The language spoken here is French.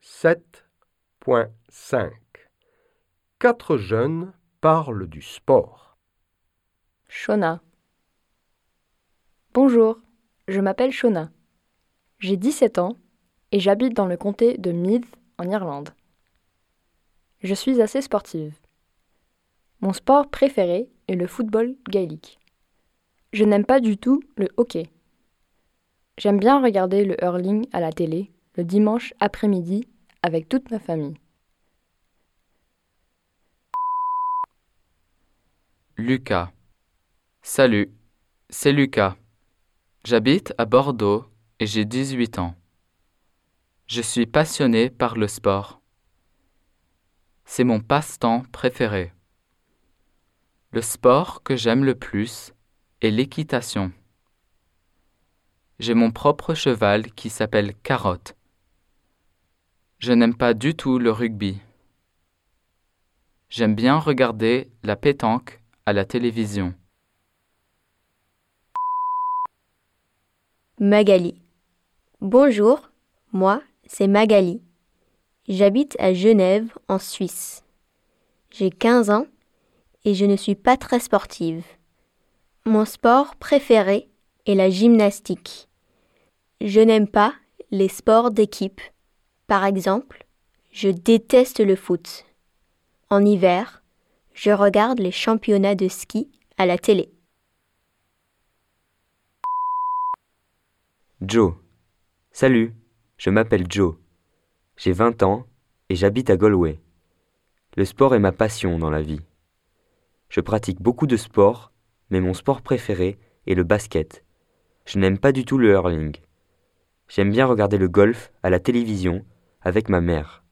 7.5 Quatre jeunes parlent du sport. Shona. Bonjour, je m'appelle Shona. J'ai 17 ans et j'habite dans le comté de Meath en Irlande. Je suis assez sportive. Mon sport préféré est le football gaélique. Je n'aime pas du tout le hockey. J'aime bien regarder le hurling à la télé dimanche après-midi avec toute ma famille. Lucas. Salut, c'est Lucas. J'habite à Bordeaux et j'ai 18 ans. Je suis passionné par le sport. C'est mon passe-temps préféré. Le sport que j'aime le plus est l'équitation. J'ai mon propre cheval qui s'appelle Carotte. Je n'aime pas du tout le rugby. J'aime bien regarder la pétanque à la télévision. Magali. Bonjour, moi, c'est Magali. J'habite à Genève, en Suisse. J'ai 15 ans et je ne suis pas très sportive. Mon sport préféré est la gymnastique. Je n'aime pas les sports d'équipe. Par exemple, je déteste le foot. En hiver, je regarde les championnats de ski à la télé. Joe. Salut, je m'appelle Joe. J'ai 20 ans et j'habite à Galway. Le sport est ma passion dans la vie. Je pratique beaucoup de sports, mais mon sport préféré est le basket. Je n'aime pas du tout le hurling. J'aime bien regarder le golf à la télévision avec ma mère.